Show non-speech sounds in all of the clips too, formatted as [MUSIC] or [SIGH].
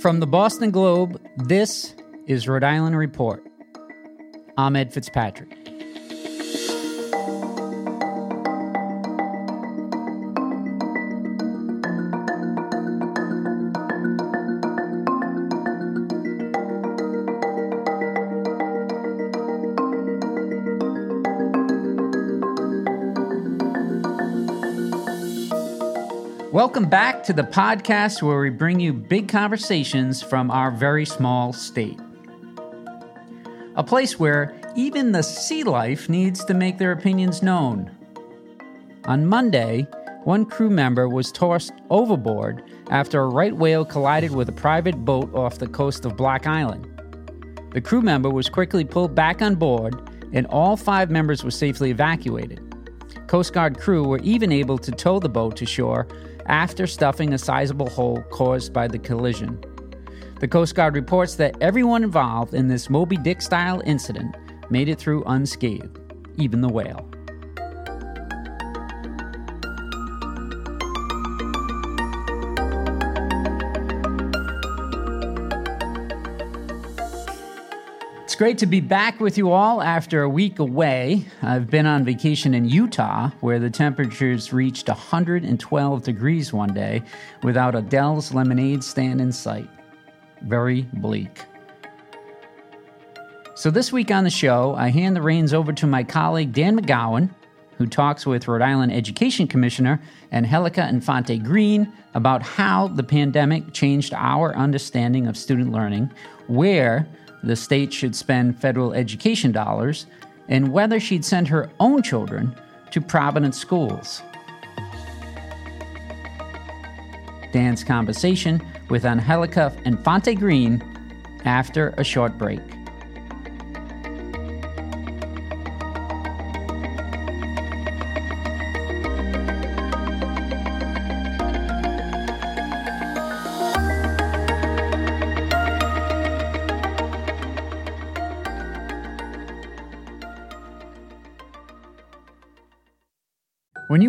From the Boston Globe, this is Rhode Island Report. I'm Ed Fitzpatrick. Welcome back to the podcast where we bring you big conversations from our very small state. A place where even the sea life needs to make their opinions known. On Monday, one crew member was tossed overboard after a right whale collided with a private boat off the coast of Block Island. The crew member was quickly pulled back on board, and all five members were safely evacuated. Coast Guard crew were even able to tow the boat to shore after stuffing a sizable hole caused by the collision. The Coast Guard reports that everyone involved in this Moby Dick style incident made it through unscathed, even the whale. Great to be back with you all after a week away. I've been on vacation in Utah, where the temperatures reached 112 degrees one day without a Del's lemonade stand in sight. Very bleak. So, this week on the show, I hand the reins over to my colleague Dan McGowan, who talks with Rhode Island Education Commissioner Angelica Infante Green about how the pandemic changed our understanding of student learning, where the state should spend federal education dollars, and whether she'd send her own children to Providence schools. Dan's conversation with Angelica Infante Green after a short break.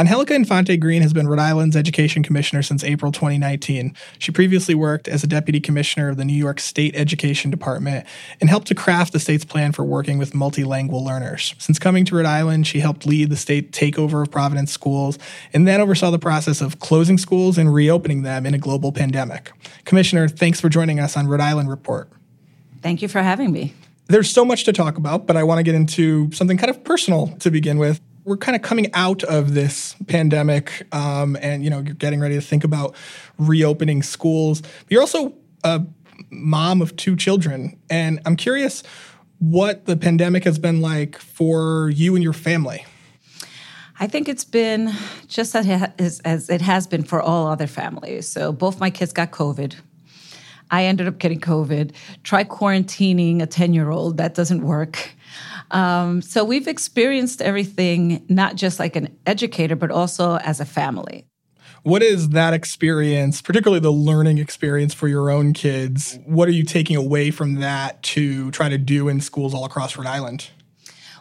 Angelica Infante Green has been Rhode Island's education commissioner since April 2019. She previously worked as a deputy commissioner of the New York State Education Department and helped to craft the state's plan for working with multilingual learners. Since coming to Rhode Island, she helped lead the state takeover of Providence schools and then oversaw the process of closing schools and reopening them in a global pandemic. Commissioner, thanks for joining us on Rhode Island Report. Thank you for having me. There's so much to talk about, but I want to get into something kind of personal to begin with we're kind of coming out of this pandemic um, and you know you're getting ready to think about reopening schools but you're also a mom of two children and i'm curious what the pandemic has been like for you and your family I think it's been just as, as it has been for all other families. So both my kids got COVID. I ended up getting COVID. Try quarantining a 10 year old, that doesn't work. Um, so we've experienced everything, not just like an educator, but also as a family. What is that experience, particularly the learning experience for your own kids? What are you taking away from that to try to do in schools all across Rhode Island?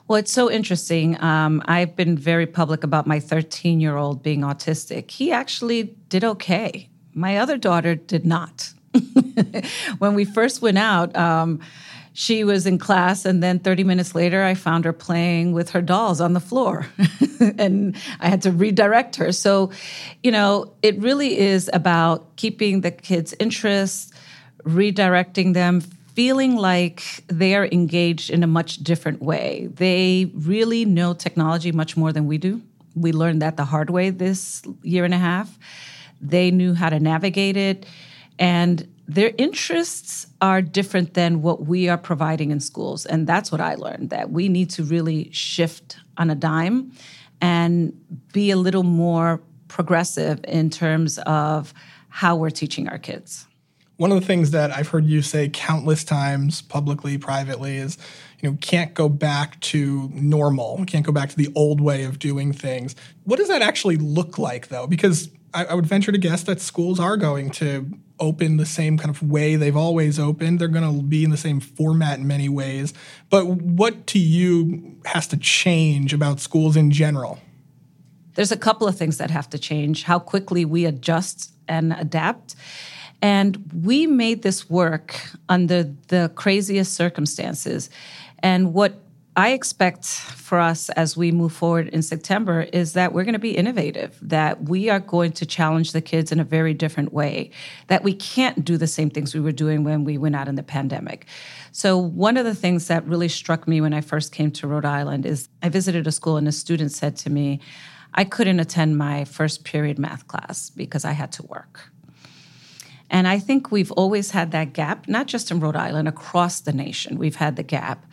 Well, it's so interesting. Um, I've been very public about my 13 year old being autistic. He actually did okay. My other daughter did not. [LAUGHS] when we first went out, um, she was in class, and then 30 minutes later, I found her playing with her dolls on the floor. [LAUGHS] and I had to redirect her. So, you know, it really is about keeping the kids' interests, redirecting them, feeling like they are engaged in a much different way. They really know technology much more than we do. We learned that the hard way this year and a half. They knew how to navigate it. And their interests are different than what we are providing in schools. And that's what I learned that we need to really shift on a dime and be a little more progressive in terms of how we're teaching our kids. One of the things that I've heard you say countless times, publicly, privately, is you know can't go back to normal, can't go back to the old way of doing things. What does that actually look like, though? Because I, would venture to guess that schools are going to open the same kind of way they've always opened. They're going to be in the same format in many ways. But what to you has to change about schools in general? There's a couple of things that have to change how quickly we adjust and adapt. And we made this work under the craziest circumstances. And what I expect for us as we move forward in September is that we're going to be innovative, that we are going to challenge the kids in a very different way, that we can't do the same things we were doing when we went out in the pandemic. So, one of the things that really struck me when I first came to Rhode Island is I visited a school and a student said to me, I couldn't attend my first period math class because I had to work. And I think we've always had that gap, not just in Rhode Island, across the nation. We've had the gap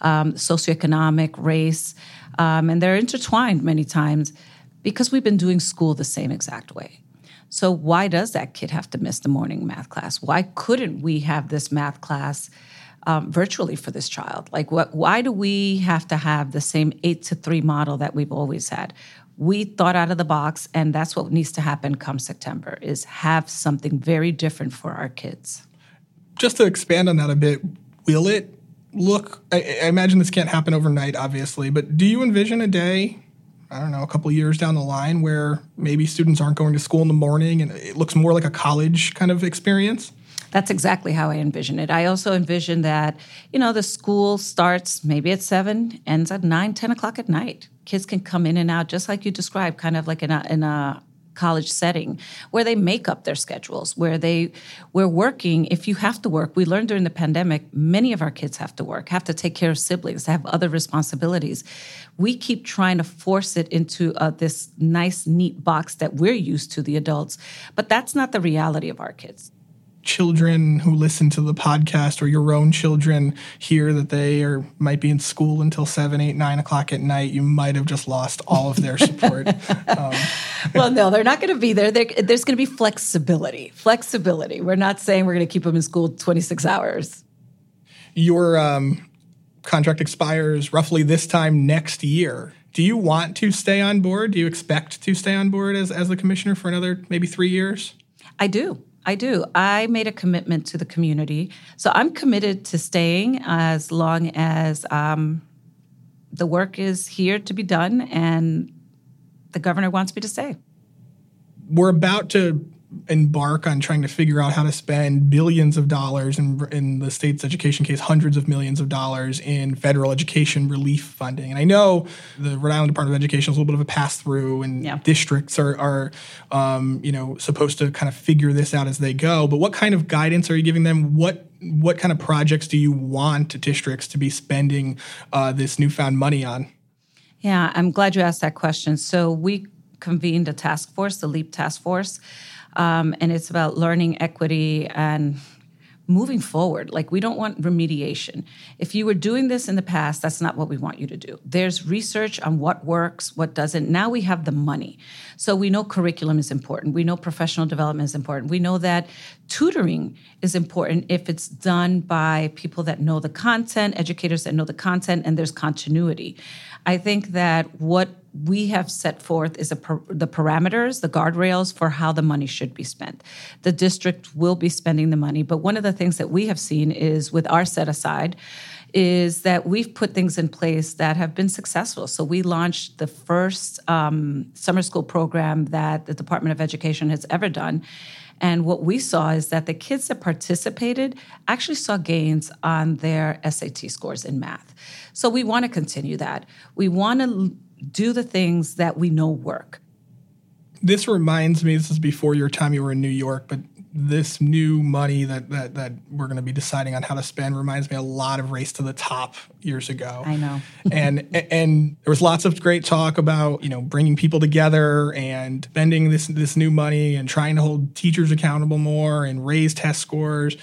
um, socioeconomic, race, um, and they're intertwined many times because we've been doing school the same exact way. So, why does that kid have to miss the morning math class? Why couldn't we have this math class um, virtually for this child? Like, what? Why do we have to have the same eight to three model that we've always had? We thought out of the box, and that's what needs to happen come September: is have something very different for our kids. Just to expand on that a bit, will it look? I, I, imagine this can't happen overnight, obviously, but do you envision a day? I don't know, a couple years down the line where maybe students aren't going to school in the morning and it looks more like a college kind of experience? That's exactly how I envision it. I also envision that, you know, the school starts maybe at seven, ends at nine, 10 o'clock at night. Kids can come in and out just like you described, kind of like in a, in a college setting where they make up their schedules where they we're working if you have to work we learned during the pandemic many of our kids have to work have to take care of siblings have other responsibilities we keep trying to force it into uh, this nice neat box that we're used to the adults but that's not the reality of our kids children who listen to the podcast or your own children hear that they are might be in school until seven, eight, nine o'clock at night, you might have just lost all of their support. [LAUGHS] um, well, no, they're not going to be there. They're, there's going to be flexibility. Flexibility. We're not saying we're going to keep them in school 26 hours. Your um, contract expires roughly this time next year. Do you want to stay on board? Do you expect to stay on board as, as the commissioner for another maybe three years? I do. I do. I made a commitment to the community. So I'm committed to staying as long as um, the work is here to be done and the governor wants me to stay. We're about to embark on trying to figure out how to spend billions of dollars in, in the state's education case, hundreds of millions of dollars in federal education relief funding. And I know the Rhode Island Department of Education is a little bit of a pass through, and yeah. districts are, are um, you know, supposed to kind of figure this out as they go. But what kind of guidance are you giving them? What what kind of projects do you want districts to be spending uh, this newfound money on? Yeah, I'm glad you asked that question. So we convened a task force, the LEAP task force. Um, and it's about learning equity and moving forward. Like, we don't want remediation. If you were doing this in the past, that's not what we want you to do. There's research on what works, what doesn't. Now we have the money. So we know curriculum is important. We know professional development is important. We know that tutoring is important if it's done by people that know the content, educators that know the content, and there's continuity. I think that what we have set forth is per, the parameters, the guardrails for how the money should be spent. The district will be spending the money, but one of the things that we have seen is with our set aside is that we've put things in place that have been successful. So we launched the first um, summer school program that the Department of Education has ever done. And what we saw is that the kids that participated actually saw gains on their SAT scores in math. So we want to continue that. We want to do the things that we know work. This reminds me, this is before your time you were in New York, but this new money that that that we're going to be deciding on how to spend reminds me a lot of Race to the Top years ago. I know. [LAUGHS] and and there was lots of great talk about you know bringing people together and spending this this new money and trying to hold teachers accountable more and raise test scores.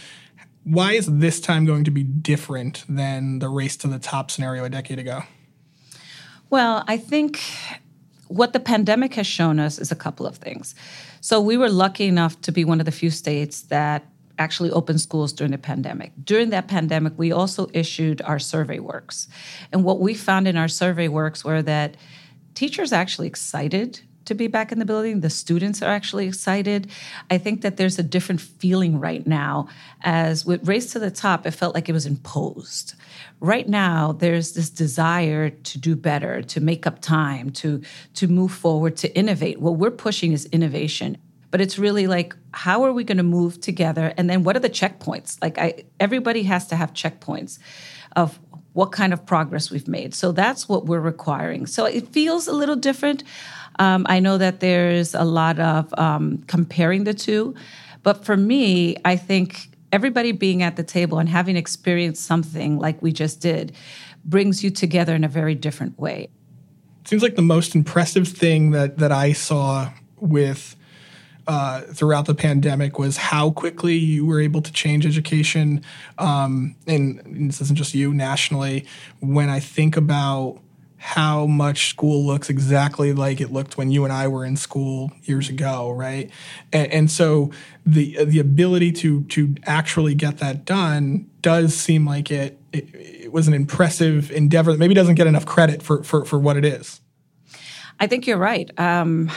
Why is this time going to be different than the Race to the Top scenario a decade ago? Well, I think what the pandemic has shown us is a couple of things. So we were lucky enough to be one of the few states that actually opened schools during the pandemic. During that pandemic, we also issued our SurveyWorks. And what we found in our SurveyWorks were that teachers actually excited to be back in the building. The students are actually excited. I think that there's a different feeling right now. As with Race to the Top, it felt like it was imposed. Right now, there's this desire to do better, to make up time, to to move forward, to innovate. What we're pushing is innovation. But it's really like, how are we going to move together? And then what are the checkpoints? Like I everybody has to have checkpoints of what kind of progress we've made. So that's what we're requiring. So it feels a little different. Um, I know that there's a lot of um, comparing the two, but for me, I think everybody being at the table and having experienced something like we just did brings you together in a very different way. It Seems like the most impressive thing that that I saw with uh, throughout the pandemic was how quickly you were able to change education. Um, and, and this isn't just you nationally. When I think about how much school looks exactly like it looked when you and I were in school years ago, right? And, and, so the the ability to to actually get that done does seem like it, it, it was an impressive endeavor that maybe doesn't get enough credit for for, for what it is. I think you're right. Um,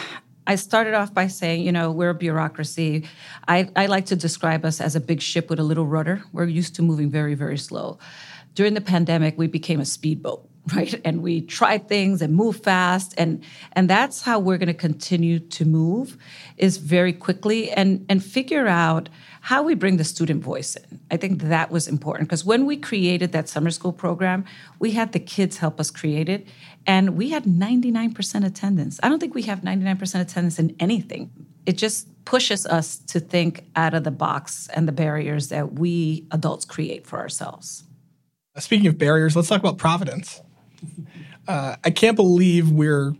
I started off by saying, you know, we're a bureaucracy. I, I like to describe us as a big ship with a little rudder. We're used to moving very, very slow. During the pandemic, we became a speedboat [LAUGHS] right? And we try things and move fast. And and that's how we're going to continue to move is very quickly and and figure out how we bring the student voice in. I think that was important because when we created that summer school program we had the kids help us create it and we had 99% attendance. I don't think we have 99% attendance in anything. It just pushes us to think out of the box and the barriers that we adults create for ourselves. Speaking of barriers, let's talk about Providence. [LAUGHS] Uh, I can't believe we're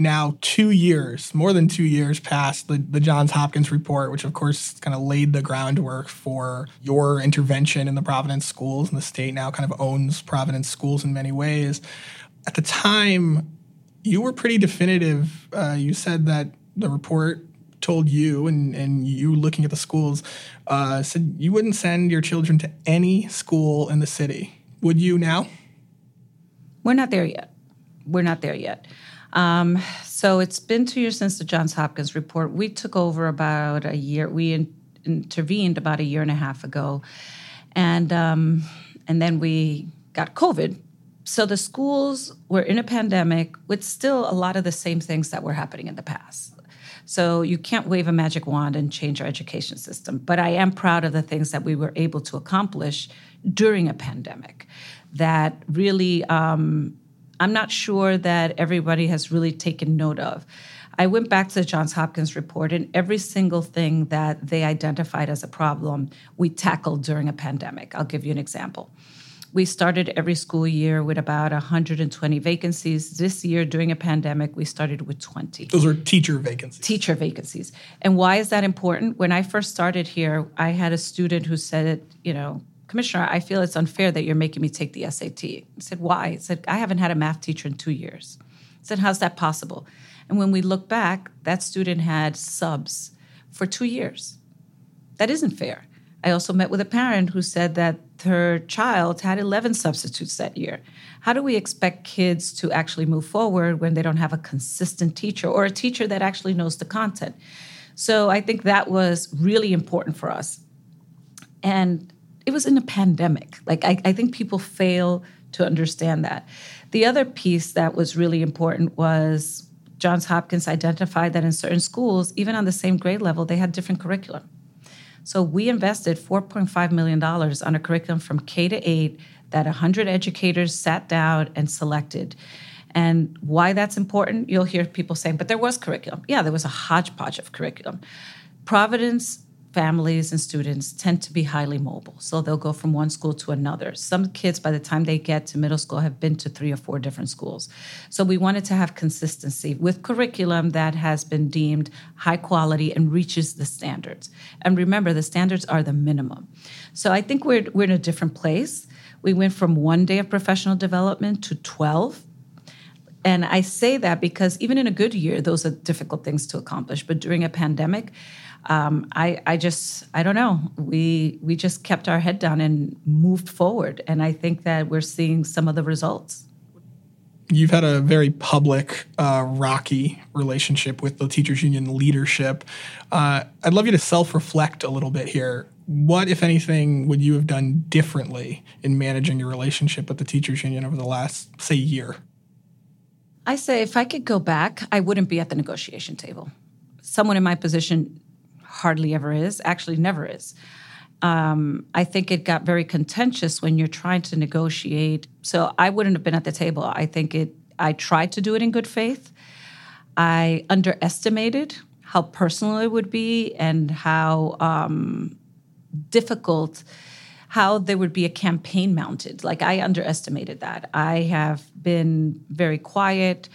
now two years, more than two years past the, the Johns Hopkins report, which of course kind of laid the groundwork for your intervention in the Providence schools, and the state now kind of owns Providence schools in many ways. At the time, you were pretty definitive. Uh, you said that the report told you and, and you looking at the schools uh, said you wouldn't send your children to any school in the city. Would you now? We're not there yet. We're not there yet. Um, so it's been two years since the Johns Hopkins report. We took over about a year. We in, intervened about a year and a half ago, and um, and then we got COVID. So the schools were in a pandemic with still a lot of the same things that were happening in the past. So you can't wave a magic wand and change our education system. But I am proud of the things that we were able to accomplish during a pandemic that really um, I'm not sure that everybody has really taken note of. I went back to the Johns Hopkins report, and every single thing that they identified as a problem, we tackled during a pandemic. I'll give you an example. We started every school year with about 120 vacancies. This year, during a pandemic, we started with 20. Those are teacher vacancies. Teacher vacancies. And why is that important? When I first started here, I had a student who said, you know, Commissioner, I feel it's unfair that you're making me take the SAT. I said, Why? I said, I haven't had a math teacher in two years. I said, How's that possible? And when we look back, that student had subs for two years. That isn't fair. I also met with a parent who said that her child had 11 substitutes that year. How do we expect kids to actually move forward when they don't have a consistent teacher or a teacher that actually knows the content? So I think that was really important for us. And it was in a pandemic. Like I, I think people fail to understand that. The other piece that was really important was Johns Hopkins identified that in certain schools, even on the same grade level, they had different curriculum. So we invested $4.5 million on a curriculum from K to 8 that 100 educators sat down and selected. And why that's important, you'll hear people saying, but there was curriculum. Yeah, there was a hodgepodge of curriculum. Providence families and students tend to be highly mobile. So they'll go from one school to another. Some kids, by the time they get to middle school, have been to three or four different schools. So we wanted to have consistency with curriculum that has been deemed high quality and reaches the standards. And remember, the standards are the minimum. So I think we're, we're in a different place. We went from one day of professional development to 12 and I say that because even in a good year, those are difficult things to accomplish. But during a pandemic, um, I, I just I don't know. We we just kept our head down and moved forward, and I think that we're seeing some of the results. You've had a very public, uh, rocky relationship with the teachers union leadership. Uh, I'd love you to self-reflect a little bit here. What, if anything, would you have done differently in managing your relationship with the teachers union over the last, say, year? I say if I could go back, I wouldn't be at the negotiation table. Someone in my position hardly ever is, actually, never is. Um, I think it got very contentious when you're trying to negotiate. So I wouldn't have been at the table. I think it. I tried to do it in good faith. I underestimated how personal it would be and how um, difficult, how there would be a campaign mounted. Like I underestimated that. I have been very quiet,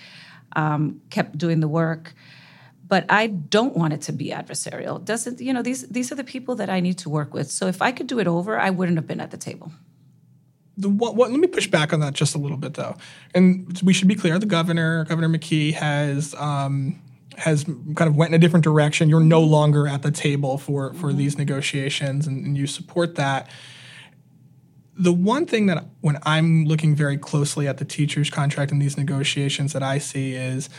um, kept doing the work but I don't want it to be adversarial. Doesn't you know these these are the people that I need to work with. So if I could do it over, I wouldn't have been at the table. The, what, what, let me push back on that just a little bit, though. And we should be clear: the governor, Governor McKee, has um, has kind of went in a different direction. You're no longer at the table for for mm-hmm. these negotiations, and, and you support that. The one thing that when I'm looking very closely at the teachers' contract and these negotiations that I see is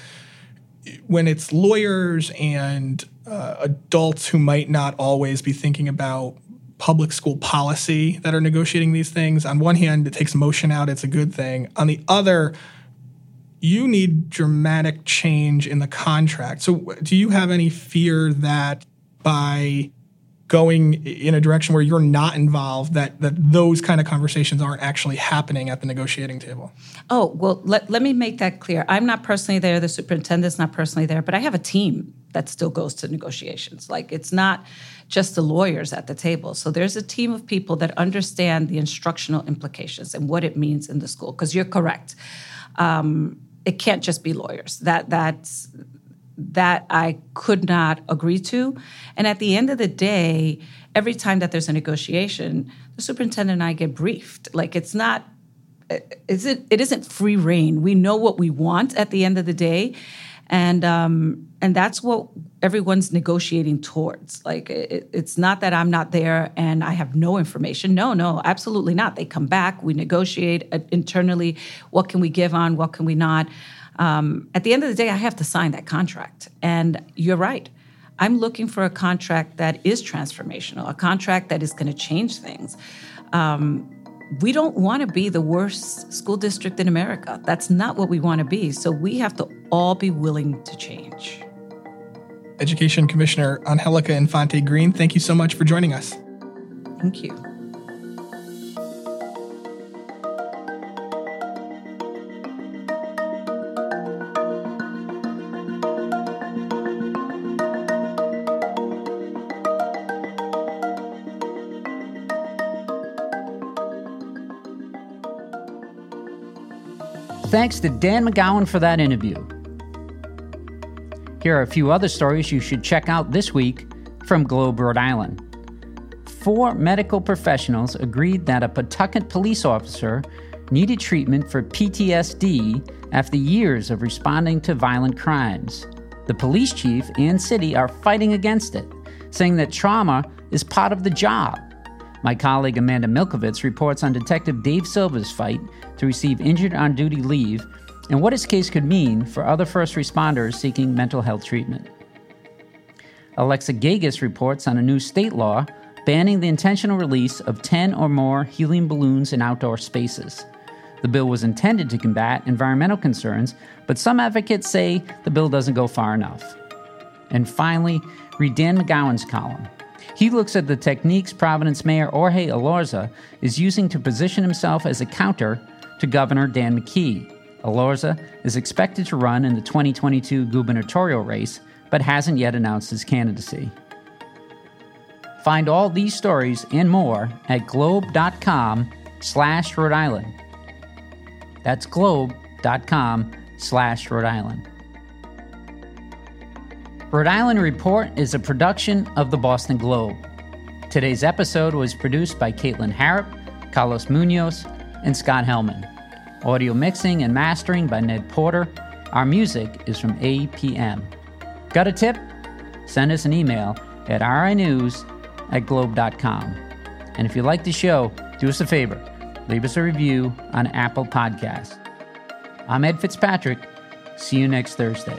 when it's lawyers and uh, adults who might not always be thinking about public school policy that are negotiating these things, on one hand, it takes motion out, it's a good thing. On the other, you need dramatic change in the contract. So, do you have any fear that by going in a direction where you're not involved that that those kind of conversations aren't actually happening at the negotiating table? Oh well let, let me make that clear. I'm not personally there. The superintendent's not personally there but i have a team that still goes to negotiations. Like it's not just the lawyers at the table. So there's a team of people that understand the instructional implications and what it means in the school because you're correct. Um, it can't just be lawyers. That that's that I could not agree to. And at the end of the day, every time that there's a negotiation, the superintendent and I get briefed. Like it's not is it it isn't free rein. We know what we want at the end of the day. And um, and that's what everyone's negotiating towards. Like it, it's not that I'm not there and I have no information. No, no, absolutely not. They come back, we negotiate uh, internally. What can we give on? What can we not? Um, at the end of the day, I have to sign that contract. And you're right. I'm looking for a contract that is transformational, a contract that is going to change things. Um, we don't want to be the worst school district in America. That's not what we want to be. So we have to all be willing to change. Education Commissioner Angelica Infante Green, thank you so much for joining us. Thank you. Thanks to Dan McGowan for that interview. Here are a few other stories you should check out this week from Globe, Rhode Island. Four medical professionals agreed that a Pawtucket police officer needed treatment for PTSD after years of responding to violent crimes. The police chief and city are fighting against it, saying that trauma is part of the job my colleague Amanda Milkovits reports on Detective Dave Silva's fight to receive injured on duty leave and what his case could mean for other first responders seeking mental health treatment. Alexa Gagosz reports on a new state law banning the intentional release of 10 or more helium balloons in outdoor spaces. The bill was intended to combat environmental concerns, but some advocates say the bill doesn't go far enough. And finally, read Dan McGowan's column. He looks at the techniques Providence Mayor Jorge Elorza is using to position himself as a counter to Governor Dan McKee. Elorza is expected to run in the 2022 gubernatorial race, but hasn't yet announced his candidacy. Find all these stories and more at globe.com slash Rhode Island. That's globe.com slash Rhode Island. Rhode Island Report is a production of the Boston Globe. Today's episode was produced by Caitlin Harrop, Carlos Munoz, and Scott Helman. Audio mixing and mastering by Ned Porter. Our music is from APM. Got a tip? Send us an email at rinews at globe.com. And if you like the show, do us a favor leave us a review on Apple Podcasts. I'm Ed Fitzpatrick. See you next Thursday.